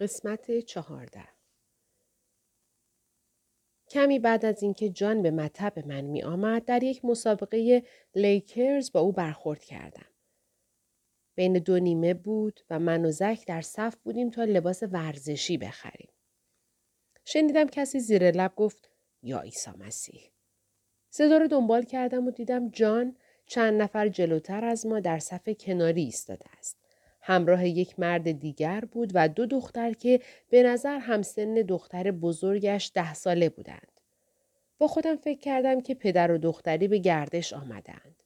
قسمت چهارده کمی بعد از اینکه جان به مطب من می آمد در یک مسابقه لیکرز با او برخورد کردم. بین دو نیمه بود و من و زک در صف بودیم تا لباس ورزشی بخریم. شنیدم کسی زیر لب گفت یا عیسی مسیح. صدا رو دنبال کردم و دیدم جان چند نفر جلوتر از ما در صف کناری ایستاده است. همراه یک مرد دیگر بود و دو دختر که به نظر همسن دختر بزرگش ده ساله بودند. با خودم فکر کردم که پدر و دختری به گردش آمدند.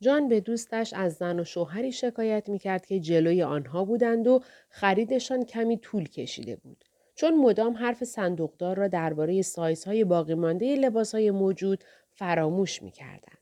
جان به دوستش از زن و شوهری شکایت می کرد که جلوی آنها بودند و خریدشان کمی طول کشیده بود. چون مدام حرف صندوقدار را درباره سایزهای باقی مانده لباسهای موجود فراموش می کردند.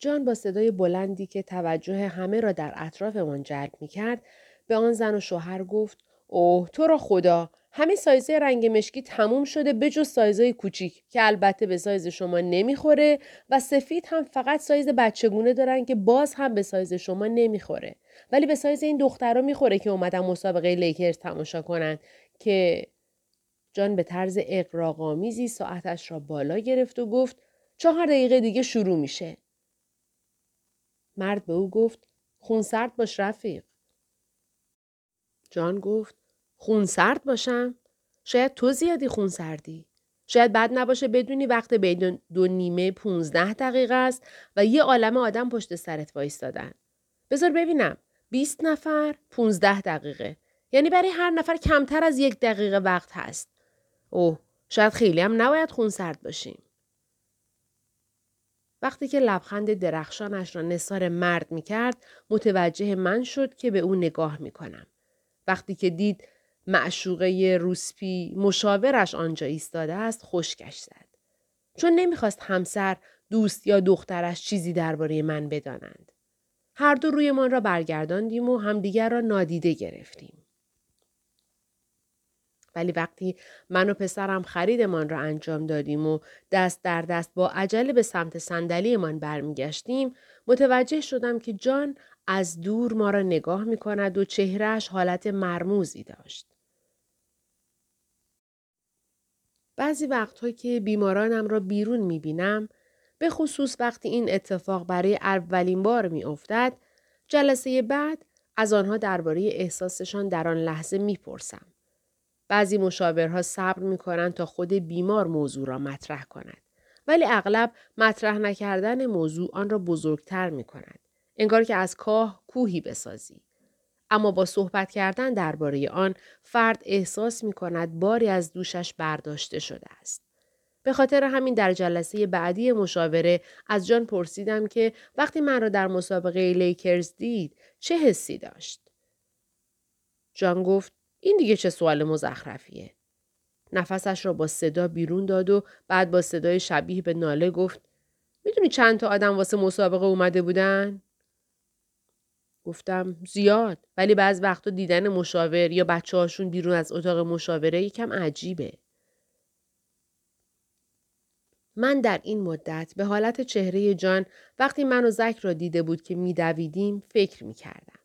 جان با صدای بلندی که توجه همه را در اطرافمان جلب می کرد به آن زن و شوهر گفت اوه تو را خدا! همه سایزهای رنگ مشکی تموم شده به جز سایزهای کوچیک که البته به سایز شما نمی‌خوره و سفید هم فقط سایز بچگونه دارن که باز هم به سایز شما نمی‌خوره. ولی به سایز این دخترها می‌خوره که اومدن مسابقه لیکرز تماشا کنند که جان به طرز اغراق‌آمیزی ساعتش را بالا گرفت و گفت چهار دقیقه دیگه شروع میشه. مرد به او گفت خونسرد باش رفیق. جان گفت خونسرد باشم؟ شاید تو زیادی خونسردی. شاید بد نباشه بدونی وقت بین دو نیمه پونزده دقیقه است و یه عالم آدم پشت سرت وایستادن. بذار ببینم. 20 نفر 15 دقیقه. یعنی برای هر نفر کمتر از یک دقیقه وقت هست. اوه شاید خیلی هم نباید خونسرد باشیم. وقتی که لبخند درخشانش را نصار مرد می کرد متوجه من شد که به او نگاه می کنم. وقتی که دید معشوقه روسپی مشاورش آنجا ایستاده است خشکش زد. چون نمی‌خواست همسر دوست یا دخترش چیزی درباره من بدانند. هر دو رویمان را برگرداندیم و همدیگر را نادیده گرفتیم. ولی وقتی من و پسرم خریدمان را انجام دادیم و دست در دست با عجله به سمت صندلیمان برمیگشتیم متوجه شدم که جان از دور ما را نگاه می کند و چهرهش حالت مرموزی داشت. بعضی وقتها که بیمارانم را بیرون می بینم به خصوص وقتی این اتفاق برای اولین بار می افتد جلسه بعد از آنها درباره احساسشان در آن لحظه می پرسم. بعضی مشاورها صبر می کنند تا خود بیمار موضوع را مطرح کند. ولی اغلب مطرح نکردن موضوع آن را بزرگتر می کند. انگار که از کاه کوهی بسازی. اما با صحبت کردن درباره آن فرد احساس می کند باری از دوشش برداشته شده است. به خاطر همین در جلسه بعدی مشاوره از جان پرسیدم که وقتی من را در مسابقه لیکرز دید چه حسی داشت؟ جان گفت این دیگه چه سوال مزخرفیه. نفسش را با صدا بیرون داد و بعد با صدای شبیه به ناله گفت می‌دونی چند تا آدم واسه مسابقه اومده بودن؟ گفتم زیاد ولی بعض وقتا دیدن مشاور یا بچه هاشون بیرون از اتاق مشاوره یکم عجیبه. من در این مدت به حالت چهره جان وقتی من و زک را دیده بود که میدویدیم فکر می‌کردم.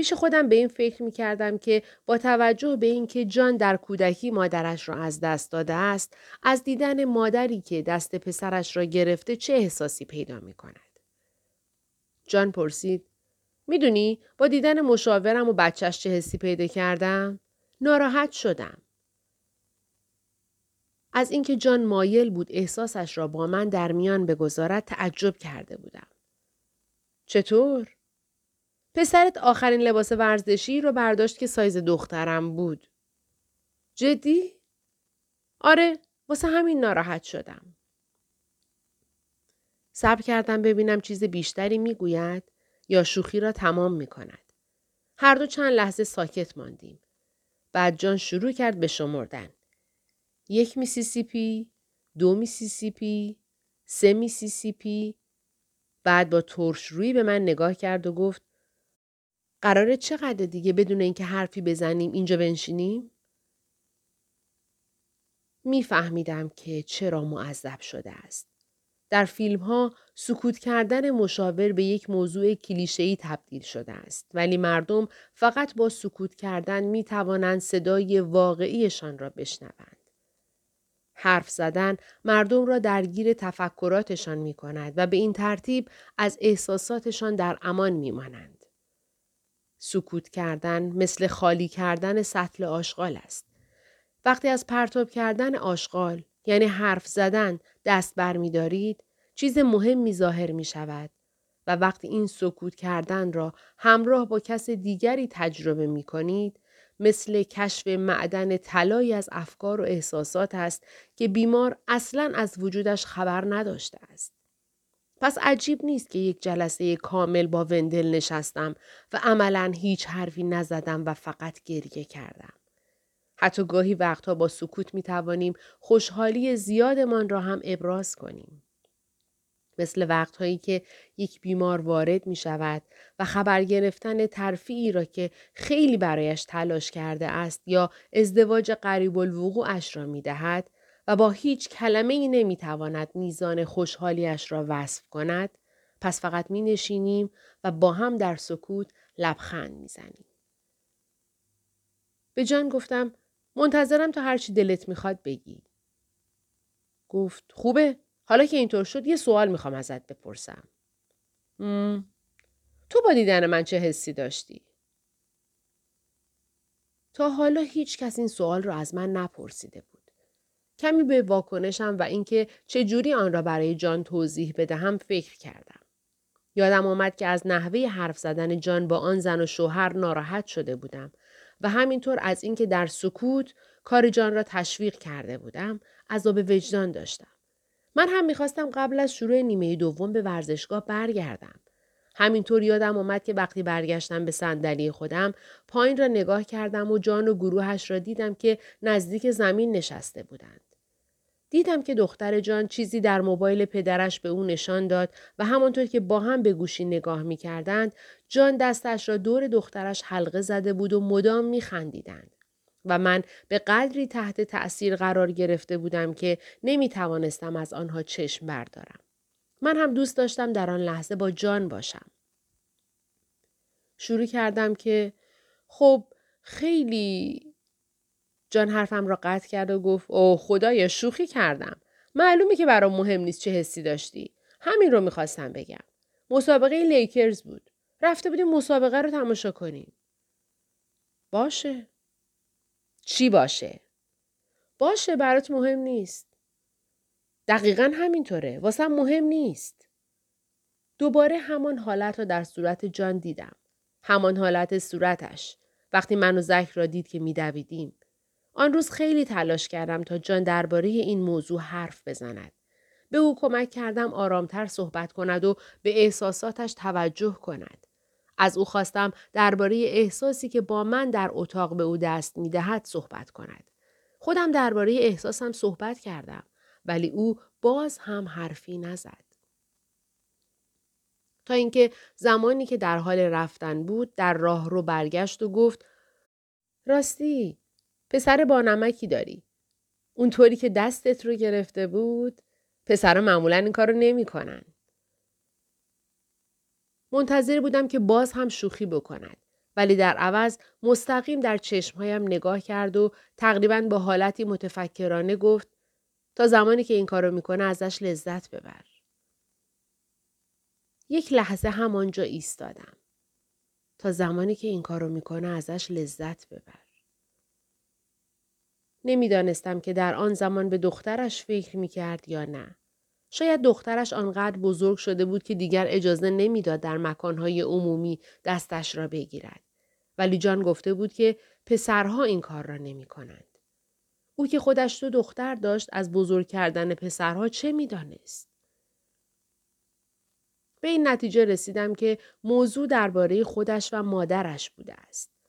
پیش خودم به این فکر می کردم که با توجه به اینکه جان در کودکی مادرش را از دست داده است از دیدن مادری که دست پسرش را گرفته چه احساسی پیدا می کند. جان پرسید می‌دونی با دیدن مشاورم و بچهش چه حسی پیدا کردم؟ ناراحت شدم. از اینکه جان مایل بود احساسش را با من در میان بگذارد تعجب کرده بودم. چطور؟ پسرت آخرین لباس ورزشی رو برداشت که سایز دخترم بود. جدی؟ آره، واسه همین ناراحت شدم. صبر کردم ببینم چیز بیشتری می‌گوید یا شوخی را تمام می کند. هر دو چند لحظه ساکت ماندیم. بعد جان شروع کرد به شمردن. یک میسیسیپی، دو میسیسیپی، سه میسیسیپی. بعد با ترش رویی به من نگاه کرد و گفت قراره چقدر دیگه بدون اینکه حرفی بزنیم اینجا بنشینیم؟ میفهمیدم که چرا معذب شده است. در فیلم ها سکوت کردن مشاور به یک موضوع کلیشه‌ای تبدیل شده است ولی مردم فقط با سکوت کردن می توانند صدای واقعیشان را بشنوند. حرف زدن مردم را درگیر تفکراتشان می کند و به این ترتیب از احساساتشان در امان می مانند. سکوت کردن مثل خالی کردن سطل آشغال است. وقتی از پرتاب کردن آشغال یعنی حرف زدن دست برمیدارید چیز مهمی ظاهر می شود و وقتی این سکوت کردن را همراه با کس دیگری تجربه می کنید مثل کشف معدن طلایی از افکار و احساسات است که بیمار اصلا از وجودش خبر نداشته است. پس عجیب نیست که یک جلسه کامل با وندل نشستم و عملا هیچ حرفی نزدم و فقط گریه کردم. حتی گاهی وقتها با سکوت می توانیم خوشحالی زیادمان را هم ابراز کنیم. مثل وقتهایی که یک بیمار وارد می شود و خبر گرفتن ترفیعی را که خیلی برایش تلاش کرده است یا ازدواج قریب الوقوعش را می دهد و با هیچ کلمه ای نمی تواند میزان خوشحالیش را وصف کند پس فقط می نشینیم و با هم در سکوت لبخند می زنیم. به جان گفتم منتظرم تا هرچی دلت می‌خواد بگی. گفت خوبه حالا که اینطور شد یه سوال می‌خوام ازت بپرسم. مم. تو با دیدن من چه حسی داشتی؟ تا حالا هیچ کس این سوال رو از من نپرسیده بود. کمی به واکنشم و اینکه چه جوری آن را برای جان توضیح بدهم فکر کردم. یادم آمد که از نحوه حرف زدن جان با آن زن و شوهر ناراحت شده بودم و همینطور از اینکه در سکوت کار جان را تشویق کرده بودم عذاب وجدان داشتم. من هم می‌خواستم قبل از شروع نیمه دوم به ورزشگاه برگردم. همینطور یادم اومد که وقتی برگشتم به صندلی خودم پایین را نگاه کردم و جان و گروهش را دیدم که نزدیک زمین نشسته بودند. دیدم که دختر جان چیزی در موبایل پدرش به او نشان داد و همانطور که با هم به گوشی نگاه می کردند جان دستش را دور دخترش حلقه زده بود و مدام می خندیدند. و من به قدری تحت تأثیر قرار گرفته بودم که نمی توانستم از آنها چشم بردارم. من هم دوست داشتم در آن لحظه با جان باشم. شروع کردم که خب خیلی جان حرفم را قطع کرد و گفت اوه خدای شوخی کردم. معلومه که برام مهم نیست چه حسی داشتی. همین رو می‌خواستم بگم. مسابقه لیکرز بود. رفته بودیم مسابقه رو تماشا کنیم. باشه. چی باشه؟ باشه برات مهم نیست. دقیقا همینطوره. واسم مهم نیست. دوباره همان حالت را در صورت جان دیدم. همان حالت صورتش. وقتی من و زک را دید که میدویدیم. آن روز خیلی تلاش کردم تا جان درباره این موضوع حرف بزند. به او کمک کردم آرامتر صحبت کند و به احساساتش توجه کند. از او خواستم درباره احساسی که با من در اتاق به او دست می دهد صحبت کند. خودم درباره احساسم صحبت کردم ولی او باز هم حرفی نزد. تا اینکه زمانی که در حال رفتن بود در راه رو برگشت و گفت راستی پسر با نمکی داری. اونطوری که دستت رو گرفته بود پسر معمولا این کارو نمی‌کنن. منتظر بودم که باز هم شوخی بکند. ولی در عوض مستقیم در چشمهایم نگاه کرد و تقریبا با حالتی متفکرانه گفت تا زمانی که این کارو می‌کنه ازش لذت ببر. یک لحظه همانجا ایستادم. تا زمانی که این کارو می‌کنه ازش لذت ببر. نمی‌دانستم که در آن زمان به دخترش فکر می کرد یا نه. شاید دخترش آنقدر بزرگ شده بود که دیگر اجازه نمی‌داد در مکانهای عمومی دستش را بگیرد. ولی جان گفته بود که پسرها این کار را نمی کنند. او که خودش دو دختر داشت از بزرگ کردن پسرها چه می‌دانست؟ به این نتیجه رسیدم که موضوع درباره خودش و مادرش بوده است.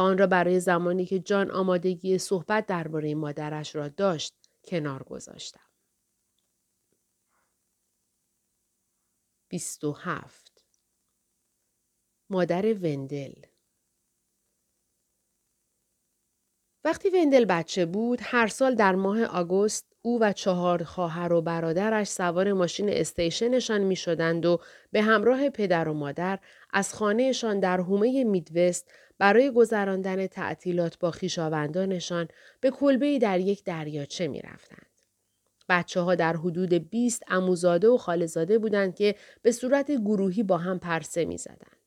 آن را برای زمانی که جان آمادگی صحبت درباره مادرش را داشت کنار گذاشتم. 27 مادر وندل وقتی وندل بچه بود هر سال در ماه آگوست او و چهار خواهر و برادرش سوار ماشین استیشنشان می شدند و به همراه پدر و مادر از خانهشان در حومه میدوست برای گذراندن تعطیلات با خیشاوندانشان به کلبه در یک دریاچه می رفتند. بچه ها در حدود 20 اموزاده و خالزاده بودند که به صورت گروهی با هم پرسه می زدند.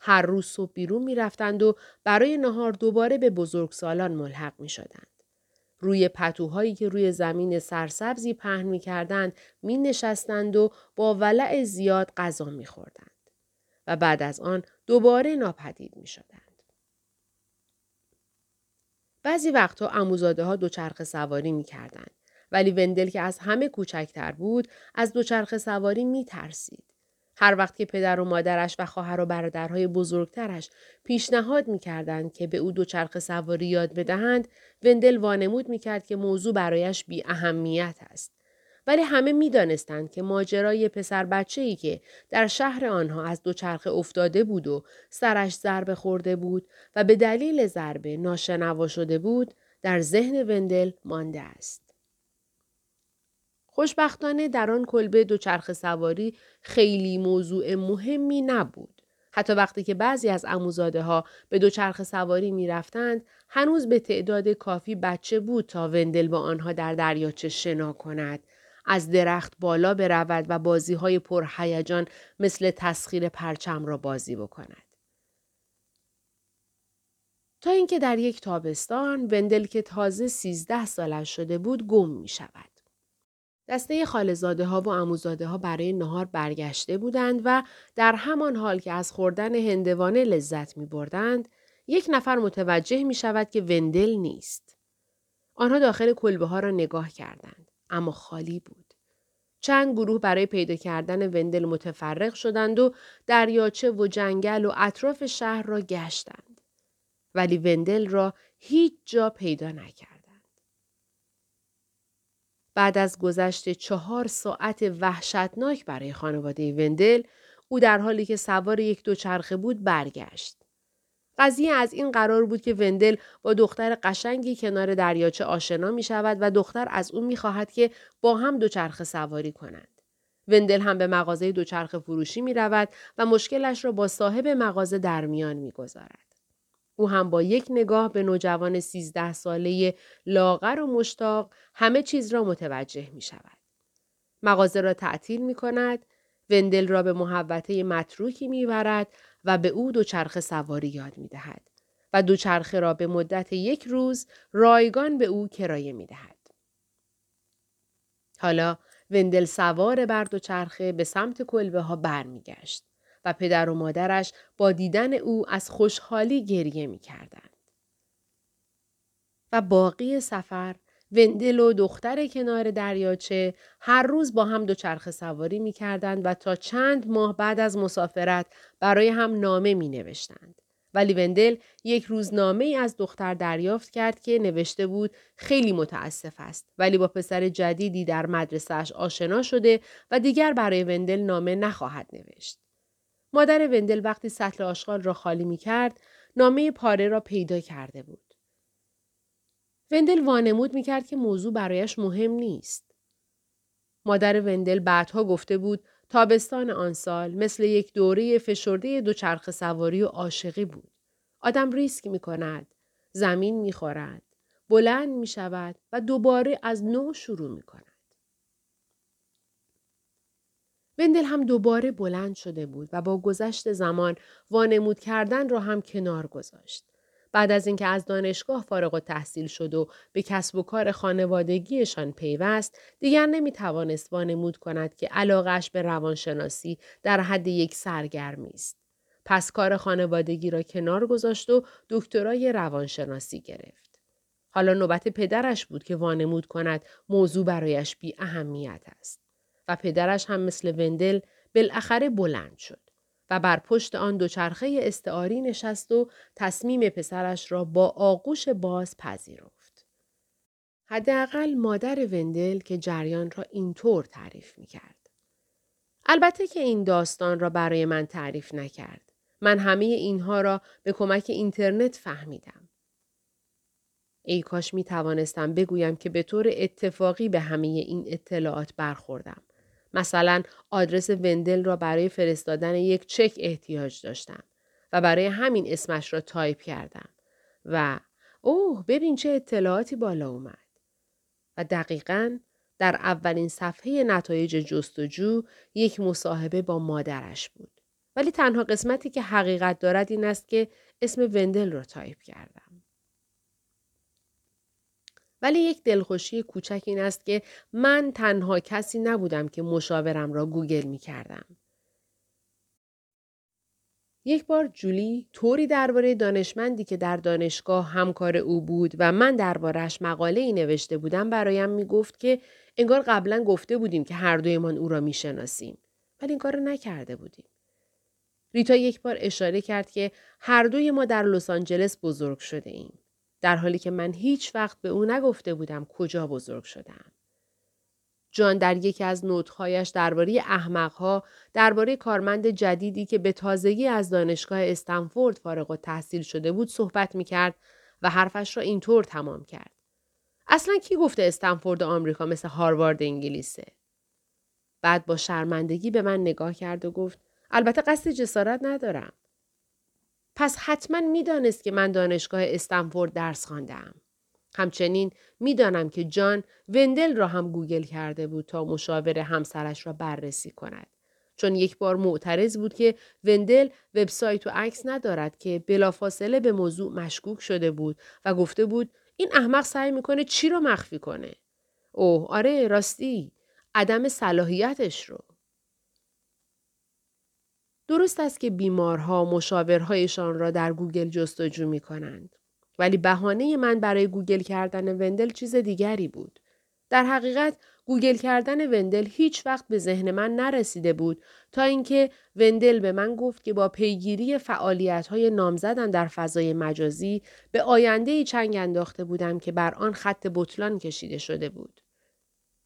هر روز صبح بیرون می رفتند و برای نهار دوباره به بزرگسالان ملحق می شدند. روی پتوهایی که روی زمین سرسبزی پهن می کردند می نشستند و با ولع زیاد غذا می خوردند. و بعد از آن دوباره ناپدید می شدند. بعضی وقتها اموزاده ها دوچرخه سواری می کردند. ولی وندل که از همه کوچکتر بود از دوچرخه سواری می ترسید. هر وقت که پدر و مادرش و خواهر و برادرهای بزرگترش پیشنهاد می‌کردند که به او دوچرخه سواری یاد بدهند وندل وانمود می‌کرد که موضوع برایش بی اهمیت است ولی همه می‌دانستند که ماجرای پسر بچه ای که در شهر آنها از دوچرخه افتاده بود و سرش ضربه خورده بود و به دلیل ضربه ناشنوا شده بود در ذهن وندل مانده است. خوشبختانه در آن کلبه دوچرخه سواری خیلی موضوع مهمی نبود. حتی وقتی که بعضی از اموزاده ها به دوچرخه سواری می رفتند، هنوز به تعداد کافی بچه بود تا وندل با آنها در دریاچه شنا کند، از درخت بالا برود و بازی های پرهیجان مثل تسخیر پرچم را بازی بکند. تا اینکه در یک تابستان وندل که تازه سیزده سالش شده بود گم می شود. دسته خالزاده ها و اموزاده ها برای نهار برگشته بودند و در همان حال که از خوردن هندوانه لذت می بردند، یک نفر متوجه می شود که وندل نیست. آنها داخل کلبه ها را نگاه کردند، اما خالی بود. چند گروه برای پیدا کردن وندل متفرق شدند و دریاچه و جنگل و اطراف شهر را گشتند. ولی وندل را هیچ جا پیدا نکرد. بعد از گذشت چهار ساعت وحشتناک برای خانواده وندل او در حالی که سوار یک دوچرخه بود برگشت. قضیه از این قرار بود که وندل با دختر قشنگی کنار دریاچه آشنا می شود و دختر از او می خواهد که با هم دوچرخه سواری کنند. وندل هم به مغازه دوچرخه فروشی می رود و مشکلش را با صاحب مغازه در میان می گذارد. او هم با یک نگاه به نوجوان سیزده ساله لاغر و مشتاق همه چیز را متوجه می شود. مغازه را تعطیل می کند، وندل را به محوطه متروکی می برد و به او دوچرخه سواری یاد می دهد و دوچرخه را به مدت یک روز رایگان به او کرایه می دهد. حالا وندل سوار بر دوچرخه به سمت کلبه ها برمیگشت. و پدر و مادرش با دیدن او از خوشحالی گریه می کردند. و باقی سفر وندل و دختر کنار دریاچه هر روز با هم دوچرخه سواری می کردند و تا چند ماه بعد از مسافرت برای هم نامه می نوشتند. ولی وندل یک روز نامه ای از دختر دریافت کرد که نوشته بود خیلی متاسف است ولی با پسر جدیدی در مدرسهش آشنا شده و دیگر برای وندل نامه نخواهد نوشت. مادر وندل وقتی سطل آشغال را خالی می کرد، نامه پاره را پیدا کرده بود. وندل وانمود می کرد که موضوع برایش مهم نیست. مادر وندل بعدها گفته بود تابستان آن سال مثل یک دوره فشرده دوچرخ سواری و عاشقی بود. آدم ریسک می کند. زمین می خورد. بلند می شود و دوباره از نو شروع می کند. وندل هم دوباره بلند شده بود و با گذشت زمان وانمود کردن را هم کنار گذاشت. بعد از اینکه از دانشگاه فارغ و تحصیل شد و به کسب و کار خانوادگیشان پیوست دیگر نمی توانست وانمود کند که علاقش به روانشناسی در حد یک سرگرمی است. پس کار خانوادگی را کنار گذاشت و دکترای روانشناسی گرفت. حالا نوبت پدرش بود که وانمود کند موضوع برایش بی اهمیت است. و پدرش هم مثل وندل بالاخره بلند شد و بر پشت آن دوچرخه استعاری نشست و تصمیم پسرش را با آغوش باز پذیرفت. حداقل مادر وندل که جریان را اینطور تعریف می کرد. البته که این داستان را برای من تعریف نکرد. من همه اینها را به کمک اینترنت فهمیدم. ای کاش می توانستم بگویم که به طور اتفاقی به همه این اطلاعات برخوردم. مثلا آدرس وندل را برای فرستادن یک چک احتیاج داشتم و برای همین اسمش را تایپ کردم و اوه ببین چه اطلاعاتی بالا اومد. و دقیقا در اولین صفحه نتایج جستجو یک مصاحبه با مادرش بود. ولی تنها قسمتی که حقیقت دارد این است که اسم وندل را تایپ کردم. ولی یک دلخوشی کوچک این است که من تنها کسی نبودم که مشاورم را گوگل می کردم. یک بار جولی طوری درباره دانشمندی که در دانشگاه همکار او بود و من دربارهش مقاله ای نوشته بودم برایم می گفت که انگار قبلا گفته بودیم که هر دویمان او را می شناسیم. ولی این کار نکرده بودیم. ریتا یک بار اشاره کرد که هر دوی ما در لس آنجلس بزرگ شده ایم. در حالی که من هیچ وقت به او نگفته بودم کجا بزرگ شدم. جان در یکی از نوتهایش درباره احمقها درباره کارمند جدیدی که به تازگی از دانشگاه استنفورد فارغ و تحصیل شده بود صحبت می کرد و حرفش را اینطور تمام کرد. اصلا کی گفته استنفورد آمریکا مثل هاروارد انگلیسه؟ بعد با شرمندگی به من نگاه کرد و گفت البته قصد جسارت ندارم. پس حتما می‌دانست که من دانشگاه استنفورد درس خواندم. همچنین می‌دانم که جان وندل را هم گوگل کرده بود تا مشاور همسرش را بررسی کند. چون یک بار معترض بود که وندل وبسایت و عکس ندارد که بلافاصله به موضوع مشکوک شده بود و گفته بود این احمق سعی می‌کنه چی رو مخفی کنه؟ اوه آره راستی عدم صلاحیتش رو. درست است که بیمارها مشاورهایشان را در گوگل جستجو می کنند. ولی بهانه من برای گوگل کردن وندل چیز دیگری بود. در حقیقت گوگل کردن وندل هیچ وقت به ذهن من نرسیده بود تا اینکه وندل به من گفت که با پیگیری فعالیت های نامزدم در فضای مجازی به آینده چنگ انداخته بودم که بر آن خط بطلان کشیده شده بود.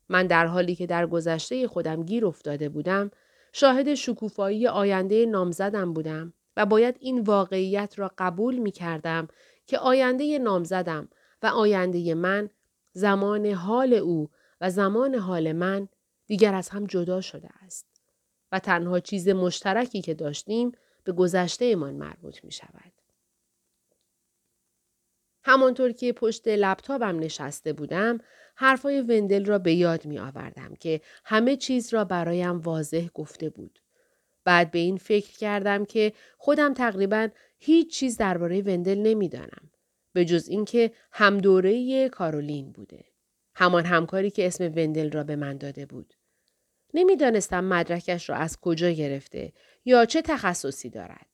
من در حالی که در گذشته خودم گیر افتاده بودم شاهد شکوفایی آینده نامزدم بودم و باید این واقعیت را قبول می کردم که آینده نامزدم و آینده من زمان حال او و زمان حال من دیگر از هم جدا شده است و تنها چیز مشترکی که داشتیم به گذشتهمان مربوط می شود. همانطور که پشت لپتاپم نشسته بودم حرفای وندل را به یاد می آوردم که همه چیز را برایم واضح گفته بود. بعد به این فکر کردم که خودم تقریبا هیچ چیز درباره وندل نمی‌دانم به جز اینکه هم دوره کارولین بوده. همان همکاری که اسم وندل را به من داده بود. نمی‌دانستم مدرکش را از کجا گرفته یا چه تخصصی دارد.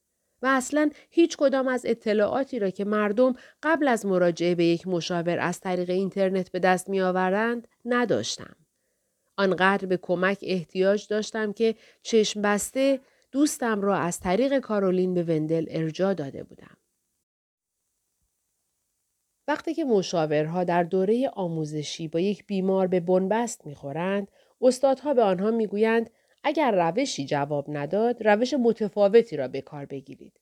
و اصلا هیچ کدام از اطلاعاتی را که مردم قبل از مراجعه به یک مشاور از طریق اینترنت به دست می آورند نداشتم. آنقدر به کمک احتیاج داشتم که چشم بسته دوستم را از طریق کارولین به وندل ارجا داده بودم. وقتی که مشاورها در دوره آموزشی با یک بیمار به بنبست می‌خورند، استادها به آنها می‌گویند اگر روشی جواب نداد، روش متفاوتی را به کار بگیرید.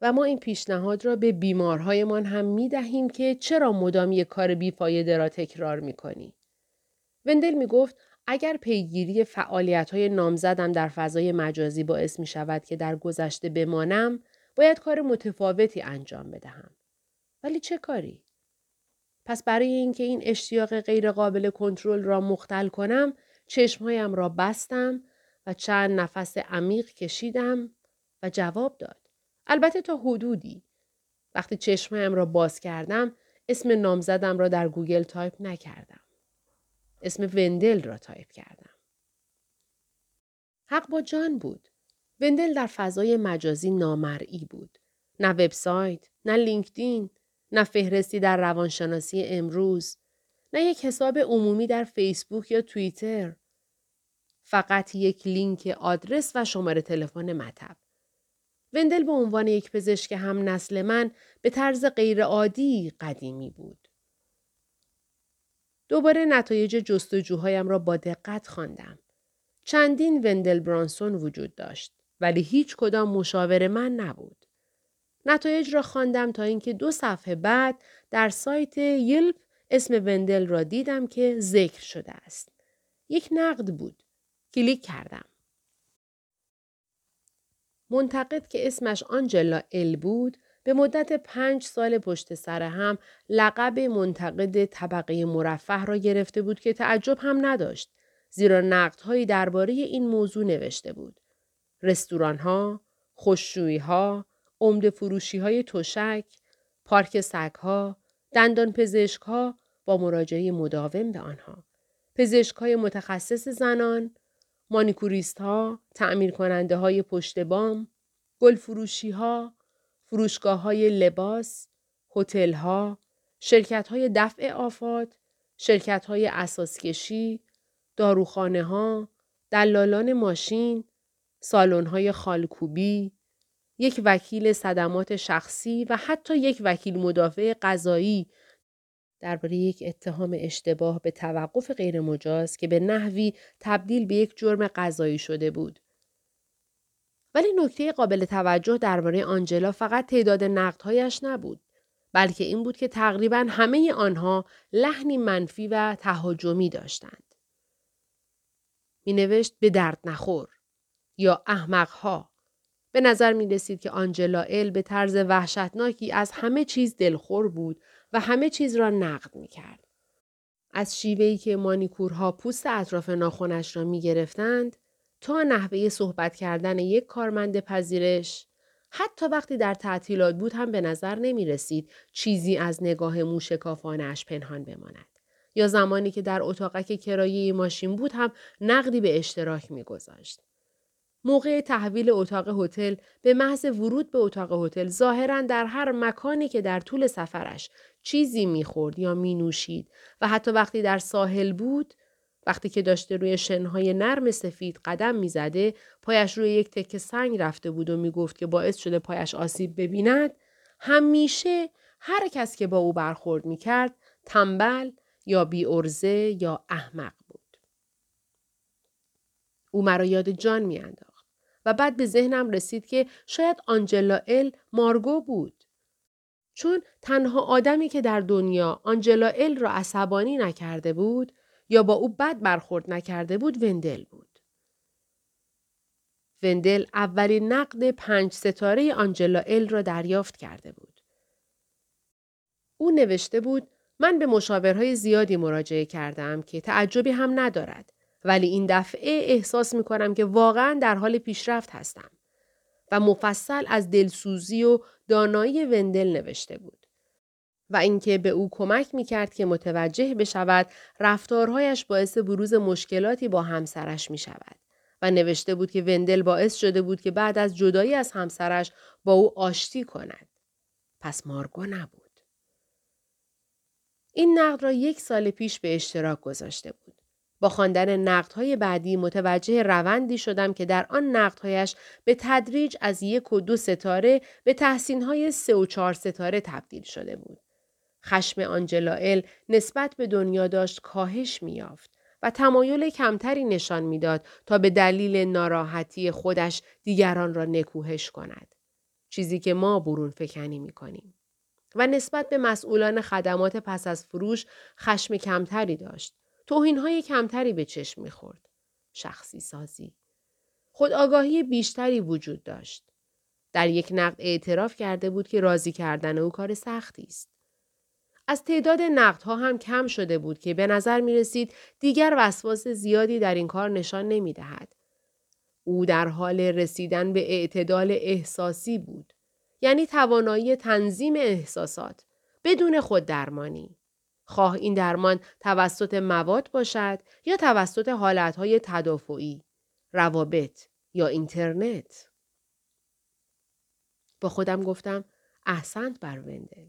و ما این پیشنهاد را به بیمارهایمان هم می دهیم که چرا مدام یک کار بیفایده را تکرار می کنی. وندل می گفت اگر پیگیری فعالیت های نامزدم در فضای مجازی باعث می شود که در گذشته بمانم، باید کار متفاوتی انجام بدهم. ولی چه کاری؟ پس برای اینکه این اشتیاق غیرقابل کنترل را مختل کنم، چشمهایم را بستم و چند نفس عمیق کشیدم و جواب داد. البته تا حدودی. وقتی چشمهایم را باز کردم، اسم نامزدم را در گوگل تایپ نکردم. اسم وندل را تایپ کردم. حق با جان بود. وندل در فضای مجازی نامرئی بود. نه وبسایت، نه لینکدین، نه فهرستی در روانشناسی امروز، نه یک حساب عمومی در فیسبوک یا توییتر. فقط یک لینک آدرس و شماره تلفن مطب. وندل به عنوان یک پزشک هم نسل من به طرز غیرعادی قدیمی بود. دوباره نتایج جستجوهایم را با دقت خواندم. چندین وندل برانسون وجود داشت ولی هیچ کدام مشاور من نبود. نتایج را خواندم تا اینکه دو صفحه بعد در سایت یلپ اسم وندل را دیدم که ذکر شده است. یک نقد بود. کلیک کردم. منتقد که اسمش آنجلا ال بود به مدت پنج سال پشت سر هم لقب منتقد طبقه مرفه را گرفته بود که تعجب هم نداشت زیرا نقدهایی درباره این موضوع نوشته بود. رستوران ها، خوششویی ها، عمده فروشی های تشک، پارک سگ ها، دندان پزشک ها با مراجعه مداوم به آنها. پزشک های متخصص زنان، مانیکوریست ها، تعمیر کننده های پشت بام، گل فروشی ها، فروشگاه های لباس، هتل ها، شرکت های دفع آفات، شرکت های اساسکشی، داروخانه ها، دلالان ماشین، سالن های خالکوبی، یک وکیل صدمات شخصی و حتی یک وکیل مدافع قضایی درباره یک اتهام اشتباه به توقف غیرمجاز که به نحوی تبدیل به یک جرم قضایی شده بود. ولی نکته قابل توجه درباره آنجلا فقط تعداد نقدهایش نبود بلکه این بود که تقریبا همه آنها لحنی منفی و تهاجمی داشتند. می نوشت به درد نخور یا احمقها. به نظر می رسید که آنجلا ال به طرز وحشتناکی از همه چیز دلخور بود و همه چیز را نقد می کرد. از شیوهی که مانیکورها پوست اطراف ناخونش را می گرفتند تا نحوه صحبت کردن یک کارمند پذیرش حتی وقتی در تعطیلات بود هم به نظر نمی رسید چیزی از نگاه موشکافانش پنهان بماند. یا زمانی که در اتاقک کرایه ماشین بود هم نقدی به اشتراک می گذاشت. موقع تحویل اتاق هتل به محض ورود به اتاق هتل ظاهرا در هر مکانی که در طول سفرش چیزی می‌خورد یا مینوشید و حتی وقتی در ساحل بود وقتی که داشته روی شنهای نرم سفید قدم می‌زده پایش روی یک تکه سنگ رفته بود و می‌گفت که باعث شده پایش آسیب ببیند همیشه هر کس که با او برخورد می‌کرد تنبل یا بی ارزه یا احمق بود. او مرا یاد جان میانداخت و بعد به ذهنم رسید که شاید آنجلا ال مارگو بود. چون تنها آدمی که در دنیا آنجلا ال را عصبانی نکرده بود یا با او بد برخورد نکرده بود وندل بود. وندل اولین نقد پنج ستاره آنجلا ال را دریافت کرده بود. او نوشته بود من به مشاورهای زیادی مراجعه کردم که تعجبی هم ندارد ولی این دفعه احساس می کنم که واقعا در حال پیشرفت هستم و مفصل از دلسوزی و دانایی وندل نوشته بود. و اینکه به او کمک می کرد که متوجه بشود رفتارهایش باعث بروز مشکلاتی با همسرش می شود. و نوشته بود که وندل باعث شده بود که بعد از جدایی از همسرش با او آشتی کند. پس مارگو نبود. این نقد را یک سال پیش به اشتراک گذاشته بود. با خواندن نقدهای بعدی متوجه روندی شدم که در آن نقدهایش به تدریج از یک و دو ستاره به تحسینهای سه و چهار ستاره تبدیل شده بود. خشم آنجلا ال نسبت به دنیا داشت کاهش میافت و تمایل کمتری نشان می‌داد تا به دلیل ناراحتی خودش دیگران را نکوهش کند. چیزی که ما برون فکنی می کنیم. و نسبت به مسئولان خدمات پس از فروش خشم کمتری داشت. توهین های کمتری به چشم می‌خورد. شخصی سازی. خود آگاهی بیشتری وجود داشت. در یک نقد اعتراف کرده بود که راضی کردن او کار سختی است. از تعداد نقدها هم کم شده بود که به نظر می رسید دیگر وسواس زیادی در این کار نشان نمی دهد. او در حال رسیدن به اعتدال احساسی بود. یعنی توانایی تنظیم احساسات بدون خود درمانی. خواه این درمان توسط مواد باشد یا توسط حالتهای تدافعی، روابط یا اینترنت. با خودم گفتم احسنت بر وندل.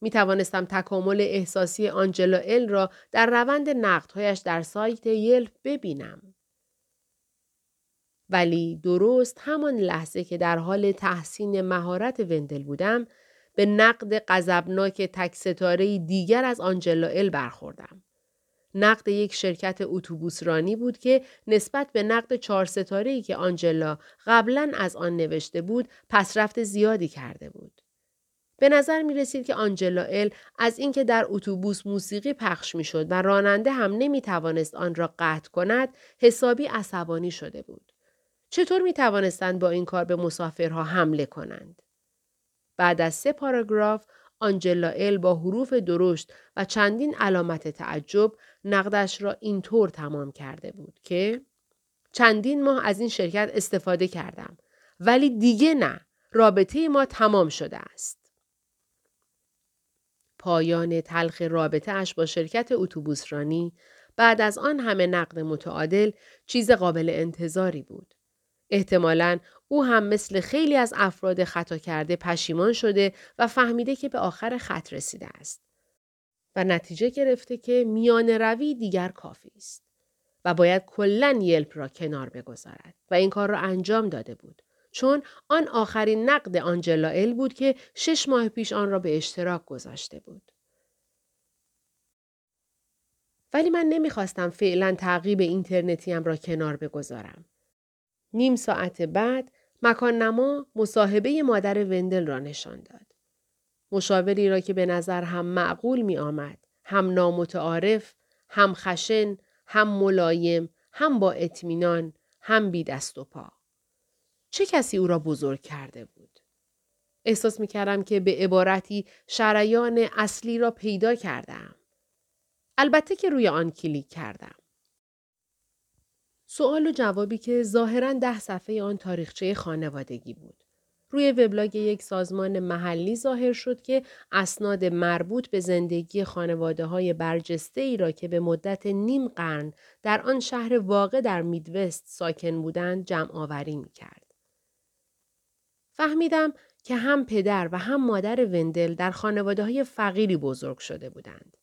می توانستم تکامل احساسی آنجلا ال را در روند نقدهایش در سایت یلپ ببینم. ولی درست همان لحظه که در حال تحسین مهارت وندل بودم به نقد غضبناک تک ستاره دیگر از آنجلا ال برخوردم. نقد یک شرکت اتوبوسرانی بود که نسبت به نقد چهار ستاره که آنجلا قبلا از آن نوشته بود پسرفت زیادی کرده بود. به نظر می رسید که آنجلا ال از اینکه در اتوبوس موسیقی پخش می شد و راننده هم نمی توانست آن را قطع کند حسابی عصبانی شده بود. چطور می توانستند با این کار به مسافرها حمله کنند؟ بعد از سه پاراگراف آنجلا ال با حروف درشت و چندین علامت تعجب نقدش را اینطور تمام کرده بود که چندین ماه از این شرکت استفاده کردم ولی دیگه نه رابطه ما تمام شده است. پایان تلخ رابطه اش با شرکت اتوبوسرانی بعد از آن همه نقد متعادل چیز قابل انتظاری بود. احتمالا او هم مثل خیلی از افراد خطا کرده پشیمان شده و فهمیده که به آخر خط رسیده است. و نتیجه گرفته که میان روی دیگر کافی است. و باید کلا یلپ را کنار بگذارد و این کار را انجام داده بود. چون آن آخرین نقد آنجلا ال بود که شش ماه پیش آن را به اشتراک گذاشته بود. ولی من نمی‌خواستم فعلا تعقیب اینترنتیم را کنار بگذارم. نیم ساعت بعد مکان نما مصاحبه مادر وندل را نشان داد. مشاوری را که به نظر هم معقول می آمد، هم نامتعارف، هم خشن، هم ملایم، هم با اطمینان، هم بی دست و پا. چه کسی او را بزرگ کرده بود؟ احساس می کردم که به عبارتی شریان اصلی را پیدا کردم. البته که روی آن کلیک کردم. سوال و جوابی که ظاهرا ده صفحه آن تاریخچه خانوادگی بود. روی وبلاگ یک سازمان محلی ظاهر شد که اسناد مربوط به زندگی خانواده های برجسته ای را که به مدت نیم قرن در آن شهر واقع در میدوست ساکن بودند جمع آوری می کرد. فهمیدم که هم پدر و هم مادر وندل در خانواده های فقیری بزرگ شده بودند.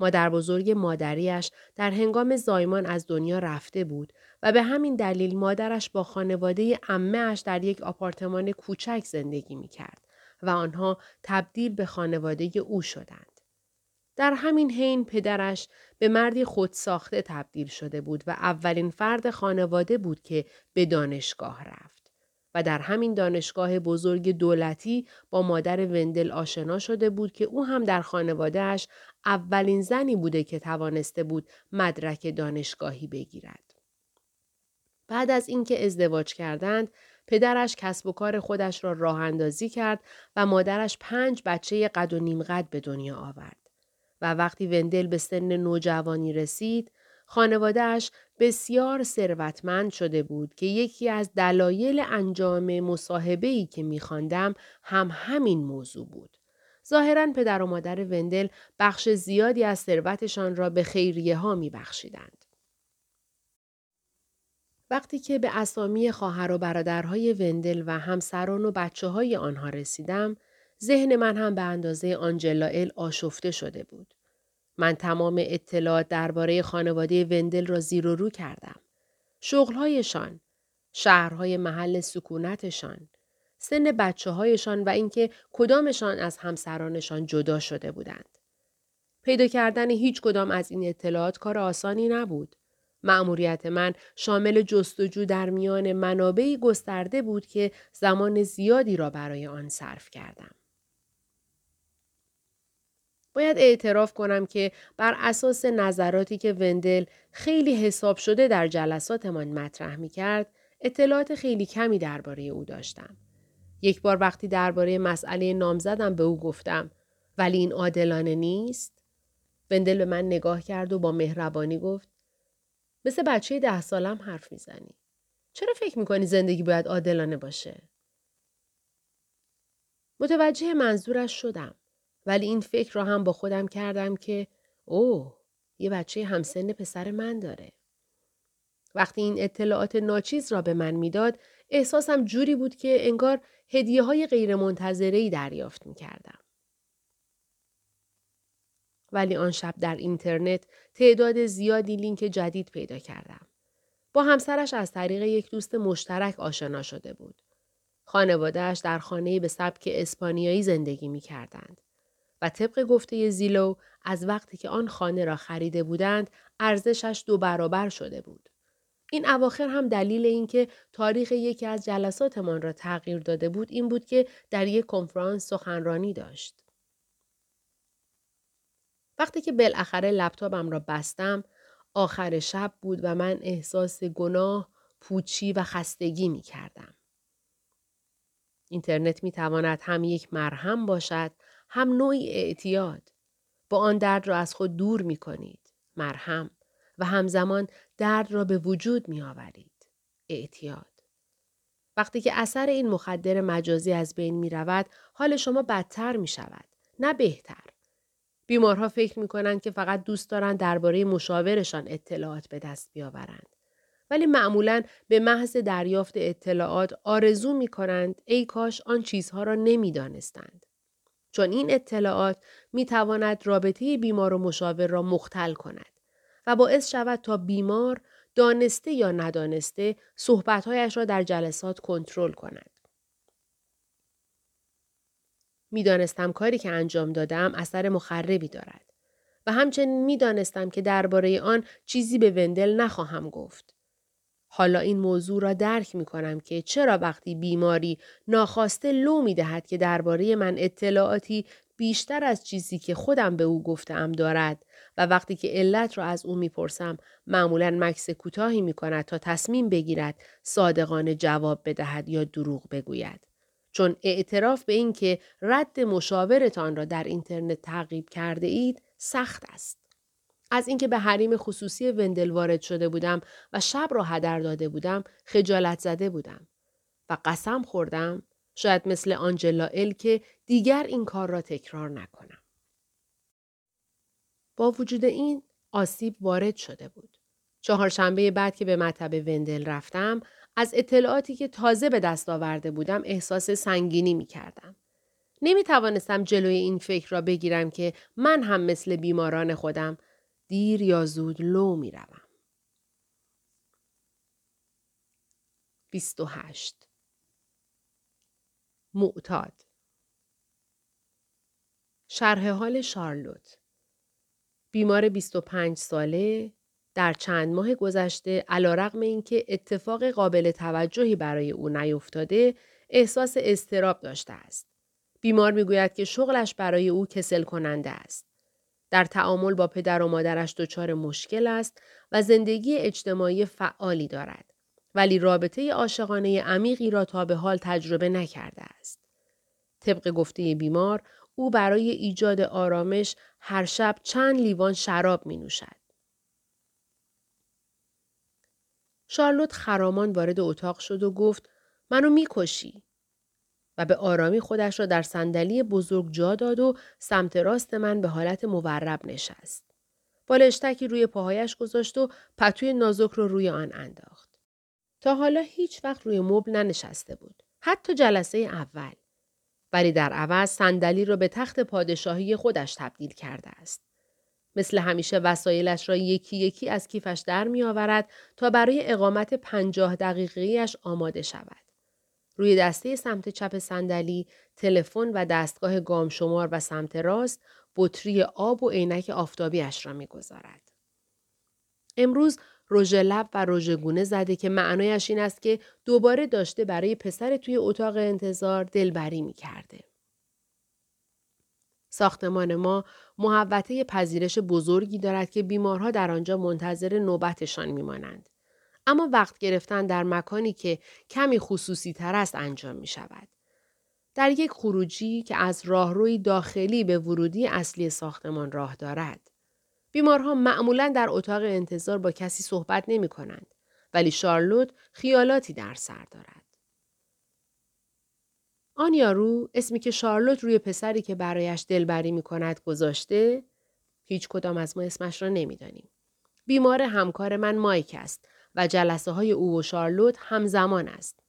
مادر بزرگ مادریش در هنگام زایمان از دنیا رفته بود و به همین دلیل مادرش با خانواده امهش در یک آپارتمان کوچک زندگی می کرد و آنها تبدیل به خانواده او شدند. در همین حین پدرش به مردی خود ساخته تبدیل شده بود و اولین فرد خانواده بود که به دانشگاه رفت. و در همین دانشگاه بزرگ دولتی با مادر وندل آشنا شده بود که او هم در خانوادهش اولین زنی بوده که توانسته بود مدرک دانشگاهی بگیرد. بعد از اینکه ازدواج کردند، پدرش کسب و کار خودش را راه اندازی کرد و مادرش پنج بچه قد و نیم قد به دنیا آورد. و وقتی وندل به سن نوجوانی رسید، خانوادهش بسیار ثروتمند شده بود که یکی از دلایل انجام مصاحبه‌ای که میخواندم هم همین موضوع بود. ظاهرا پدر و مادر وندل بخش زیادی از ثروتشان را به خیریه ها می بخشیدند. وقتی که به اسامی خواهر و برادرهای وندل و همسران و بچه های آنها رسیدم، ذهن من هم به اندازه آنجلا ال آشفته شده بود. من تمام اطلاعات درباره خانواده وندل را زیر و رو کردم. شغلهایشان، شهرهای محل سکونتشان، سن بچه هایشان و اینکه کدامشان از همسرانشان جدا شده بودند. پیدا کردن هیچ کدام از این اطلاعات کار آسانی نبود. مأموریت من شامل جستجو در میان منابعی گسترده بود که زمان زیادی را برای آن صرف کردم. باید اعتراف کنم که بر اساس نظراتی که وندل خیلی حساب شده در جلساتمان مطرح می کرد، اطلاعات خیلی کمی درباره او داشتم. یک بار وقتی درباره مسئله نامزدم به او گفتم ولی این عادلانه نیست؟ وندل به من نگاه کرد و با مهربانی گفت مثل بچه ده سالم حرف می‌زنی. چرا فکر می‌کنی زندگی باید عادلانه باشه؟ متوجه منظورش شدم. ولی این فکر را هم با خودم کردم که اوه یه بچه همسن پسر من داره. وقتی این اطلاعات ناچیز را به من می‌داد احساسم جوری بود که انگار هدیه های غیر منتظری دریافت می کردم. ولی آن شب در اینترنت تعداد زیادی لینک جدید پیدا کردم. با همسرش از طریق یک دوست مشترک آشنا شده بود. خانوادهش در خانه به سبک اسپانیایی زندگی می کردند. و طبق گفته زیلو از وقتی که آن خانه را خریده بودند ارزشش دو برابر شده بود. این اواخر هم دلیل اینکه تاریخ یکی از جلساتمان را تغییر داده بود این بود که در یک کنفرانس سخنرانی داشت. وقتی که بالاخره لپتاپم را بستم آخر شب بود و من احساس گناه، پوچی و خستگی می کردم. اینترنت می تواند هم یک مرهم باشد هم نوعی اعتیاد. با آن درد را از خود دور می کنید. مرهم و همزمان درد را به وجود می آورید. اعتیاد. وقتی که اثر این مخدر مجازی از بین می رود، حال شما بدتر می شود. نه بهتر. بیمارها فکر می کنند که فقط دوست دارند درباره مشاورشان اطلاعات به دست بیاورند. ولی معمولا به محض دریافت اطلاعات آرزو می کنند ای کاش آن چیزها را نمی دانستند. چون این اطلاعات می تواند رابطه بیمار و مشاور را مختل کند و باعث شود تا بیمار دانسته یا ندانسته صحبتهایش را در جلسات کنترل کند. می‌دانستم کاری که انجام دادم اثر مخربی دارد و همچنین می‌دانستم که درباره آن چیزی به وندل نخواهم گفت. حالا این موضوع را درک می کنم که چرا وقتی بیماری ناخواسته لو می دهد که درباره من اطلاعاتی بیشتر از چیزی که خودم به او گفتم دارد و وقتی که علت را از او می‌پرسم معمولا مکس کوتاهی می کند تا تصمیم بگیرد صادقانه جواب بدهد یا دروغ بگوید. چون اعتراف به این که رد مشاورتان را در اینترنت تعقیب کرده اید سخت است. از اینکه به حریم خصوصی وندل وارد شده بودم و شب را هدر داده بودم خجالت زده بودم و قسم خوردم شاید مثل آنجلا ال که دیگر این کار را تکرار نکنم. با وجود این آسیب وارد شده بود. چهارشنبه بعد که به مطب وندل رفتم از اطلاعاتی که تازه به دست آورده بودم احساس سنگینی می کردم. نمی توانستم جلوی این فکر را بگیرم که من هم مثل بیماران خودم دیر یا زود لو می روم. 28 معتاد شرح حال شارلوت بیمار 25 ساله در چند ماه گذشته علیرغم اینکه اتفاق قابل توجهی برای او نیفتاده احساس استراب داشته است. بیمار می‌گوید که شغلش برای او کسل کننده است. در تعامل با پدر و مادرش دچار مشکل است و زندگی اجتماعی فعالی دارد. ولی رابطه عاشقانه عمیقی را تا به حال تجربه نکرده است. طبق گفته بیمار، او برای ایجاد آرامش هر شب چند لیوان شراب می نوشد. شارلوت خرامان وارد اتاق شد و گفت منو می‌کشی و به آرامی خودش را در صندلی بزرگ جا داد و سمت راست من به حالت مورب نشست. بالشتکی روی پاهایش گذاشت و پتوی نازک رو روی آن انداخت. تا حالا هیچ وقت روی مبل ننشسته بود. حتی جلسه اول. ولی در عوض صندلی را به تخت پادشاهی خودش تبدیل کرده است. مثل همیشه وسایلش را یکی یکی از کیفش در می آورد تا برای اقامت پنجاه دقیقهیش آماده شود. روی دسته سمت چپ صندلی تلفن و دستگاه گام شمار و سمت راست بطری آب و عینک آفتابیش را می‌گذارد. امروز رژ لب و رژ گونه زده که معنایش این است که دوباره داشته برای پسر توی اتاق انتظار دلبری می کرده. ساختمان ما محوطه پذیرش بزرگی دارد که بیمارها در آنجا منتظر نوبتشان میمانند. اما وقت گرفتن در مکانی که کمی خصوصی تر است انجام می شود. در یک خروجی که از راهروی داخلی به ورودی اصلی ساختمان راه دارد. بیمارها معمولا در اتاق انتظار با کسی صحبت نمی کنند. ولی شارلوت خیالاتی در سر دارد. آن یارو اسمی که شارلوت روی پسری که برایش دلبری می کند گذاشته هیچ کدام از ما اسمش را نمی‌دانیم. بیمار همکار من مایک است و جلسه های او و شارلوت همزمان است.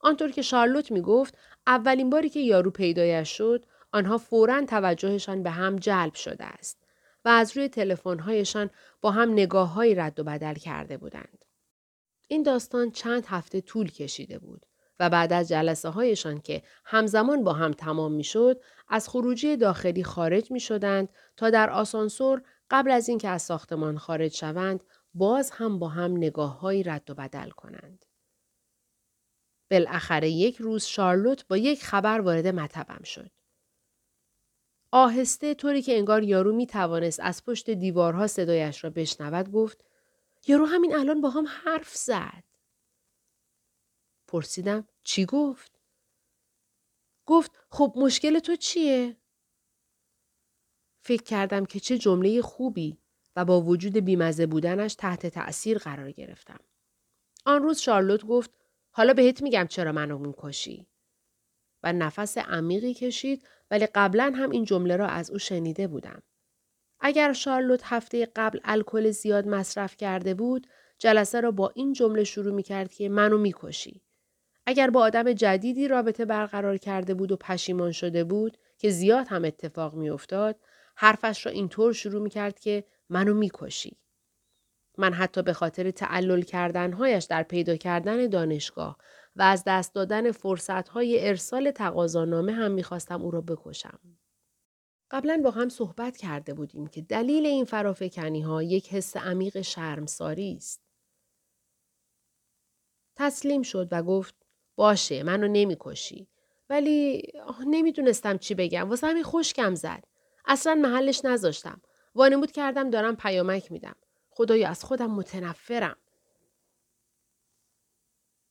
آنطور که شارلوت می گفت اولین باری که یارو پیدایش شد آنها فورا توجهشان به هم جلب شده است و از روی تلفن‌هایشان با هم نگاه رد و بدل کرده بودند. این داستان چند هفته طول کشیده بود و بعد از جلسه هایشان که همزمان با هم تمام می شد از خروجی داخلی خارج می شدند تا در آسانسور قبل از اینکه از ساختمان خارج شوند باز هم با هم نگاه رد و بدل کنند. بالاخره یک روز شارلوت با یک خبر وارد مطبم شد. آهسته طوری که انگار یارو می توانست از پشت دیوارها صدایش را بشنود گفت یارو همین الان با هم حرف زد. پرسیدم چی گفت؟ گفت خب مشکل تو چیه؟ فکر کردم که چه جمله خوبی و با وجود بیمزه بودنش تحت تأثیر قرار گرفتم. آن روز شارلوت گفت حالا بهت میگم چرا منو می‌کشی. و نفس عمیقی کشید ولی قبلا هم این جمله را از او شنیده بودم. اگر شارلوت هفته قبل الکل زیاد مصرف کرده بود جلسه را با این جمله شروع می کرد که منو می‌کشی. اگر با آدم جدیدی رابطه برقرار کرده بود و پشیمان شده بود که زیاد هم اتفاق میافتاد حرفش را اینطور شروع می کرد که منو می‌کشی. من حتی به خاطر تعلل کردنهایش در پیدا کردن دانشگاه و از دست دادن فرصتهای ارسال تقاضانامه هم می‌خواستم او را بکشم. قبلا با هم صحبت کرده بودیم که دلیل این فرافکنی ها یک حس عمیق شرمساری است. تسلیم شد و گفت باشه منو نمی‌کشی. ولی نمی‌دونستم چی بگم. واسه همین خوشکم زد. اصلا محلش نذاشتم. وانمود کردم دارم پیامک میدم. خدایا از خودم متنفرم.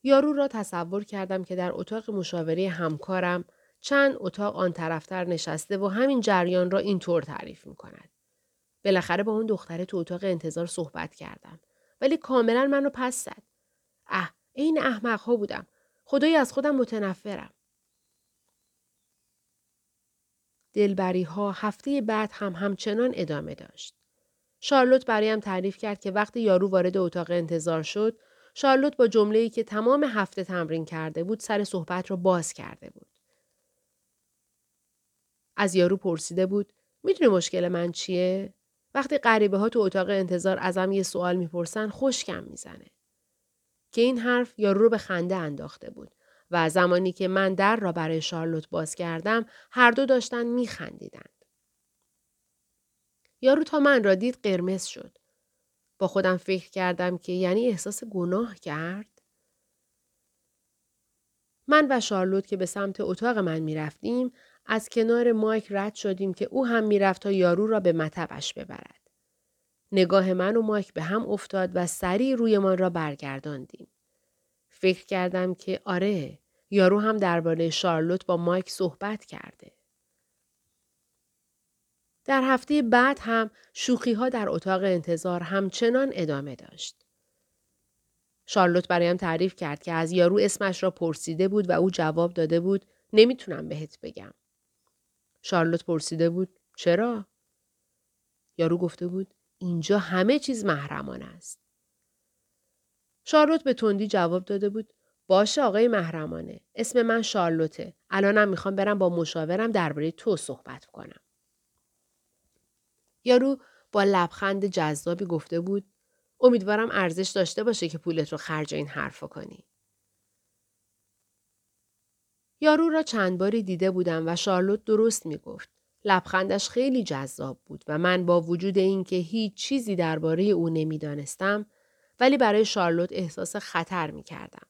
یارو را تصور کردم که در اتاق مشاوره همکارم چند اتاق آن طرفتر نشسته و همین جریان را اینطور تعریف می کند. بالاخره با اون دختره تو اتاق انتظار صحبت کردم. ولی کاملا منو پس زد. اه این احمق ها بودم. خدایی از خودم متنفرم. دلبری ها هفته بعد هم همچنان ادامه داشت. شارلوت برایم تعریف کرد که وقتی یارو وارد اتاق انتظار شد شارلوت با جمله‌ای که تمام هفته تمرین کرده بود سر صحبت را باز کرده بود. از یارو پرسیده بود می‌دونی مشکل من چیه؟ وقتی غریبه ها تو اتاق انتظار ازم یه سوال می‌پرسن خوشکم می‌زنه. که این حرف یارو رو به خنده انداخته بود و زمانی که من در را برای شارلوت باز کردم هر دو داشتن میخندیدند. یارو تا من را دید قرمز شد. خودم فکر کردم که یعنی احساس گناه کرد. من و شارلوت که به سمت اتاق من می رفتیم از کنار مایک رد شدیم که او هم می‌رفت تا یارو را به مطبش ببرد. نگاه من و مایک به هم افتاد و سریع رویمان را برگرداندیم. فکر کردم که آره یارو هم درباره شارلوت با مایک صحبت کرده. در هفته بعد هم شوخی ها در اتاق انتظار همچنان ادامه داشت. شارلوت برایم تعریف کرد که از یارو اسمش را پرسیده بود و او جواب داده بود نمی‌تونم بهت بگم. شارلوت پرسیده بود چرا؟ یارو گفته بود اینجا همه چیز محرمان است. شارلوت به تندی جواب داده بود باشه آقای محرمانه اسم من شارلوته الانم می‌خوام برم با مشاورم درباره تو صحبت کنم. یارو با لبخند جذابی گفته بود امیدوارم ارزش داشته باشه که پولت رو خرج این حرفا کنی. یارو را چند باری دیده بودم و شارلوت درست می گفت. لبخندش خیلی جذاب بود و من با وجود اینکه هیچ چیزی درباره او نمی‌دانستم ولی برای شارلوت احساس خطر می کردم.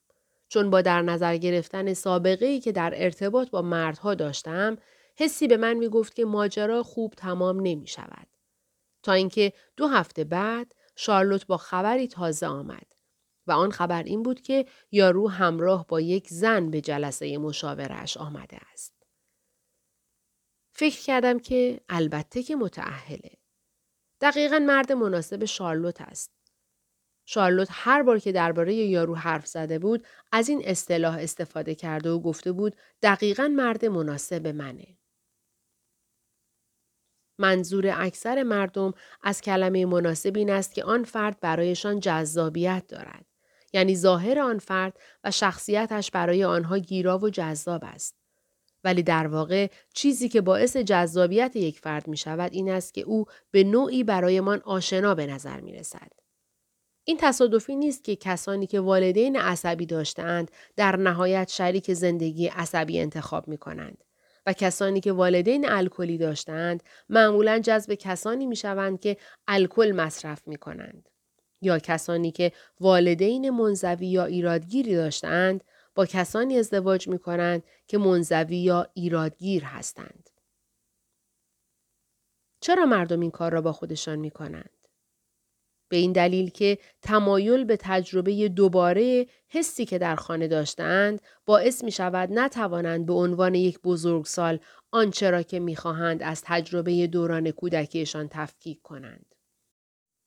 چون با در نظر گرفتن سابقه ای که در ارتباط با مردها داشتم حسی به من می گفت که ماجرا خوب تمام نمی شود. تا اینکه دو هفته بعد شارلوت با خبری تازه آمد. و آن خبر این بود که یارو همراه با یک زن به جلسه مشاورش آمده است. فکر کردم که البته که متعهله. دقیقا مرد مناسب شارلوت است. شارلوت هر بار که درباره یارو حرف زده بود از این اصطلاح استفاده کرده و گفته بود دقیقا مرد مناسب منه. منظور اکثر مردم از کلمه مناسب این است که آن فرد برایشان جذابیت دارد. یعنی ظاهر آن فرد و شخصیتش برای آنها گیرا و جذاب است. ولی در واقع چیزی که باعث جذابیت یک فرد می شود این است که او به نوعی برایمان آشنا به نظر می رسد. این تصادفی نیست که کسانی که والدین عصبی داشتند در نهایت شریک زندگی عصبی انتخاب می کنند. و کسانی که والدین الکلی داشتند معمولا جذب کسانی می شوند که الکل مصرف می کنند. یا کسانی که والدین منزوی یا ایرادگیری داشتند با کسانی ازدواج می کنند که منزوی یا ایرادگیر هستند. چرا مردم این کار را با خودشان می کنند؟ به این دلیل که تمایل به تجربه دوباره حسی که در خانه داشتند باعث می شود نتوانند به عنوان یک بزرگسال آنچه را که می‌خواهند از تجربه دوران کودکیشان تفکیک کنند.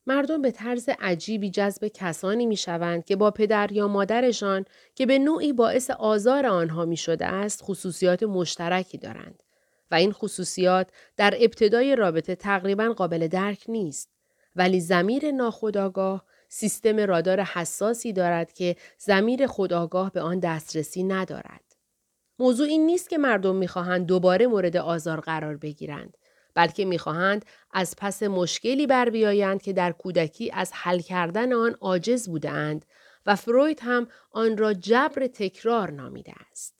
مردم به طرز عجیبی جذب کسانی می شوند که با پدر یا مادرشان که به نوعی باعث آزار آنها می شده است خصوصیات مشترکی دارند و این خصوصیات در ابتدای رابطه تقریبا قابل درک نیست. ولی زمیر ناخودآگاه سیستم رادار حساسی دارد که زمیر خودآگاه به آن دسترسی ندارد. موضوع این نیست که مردم می‌خواهند دوباره مورد آزار قرار بگیرند بلکه می‌خواهند از پس مشکلی بر بیایند که در کودکی از حل کردن آن عاجز بودند و فروید هم آن را جبر تکرار نامیده است.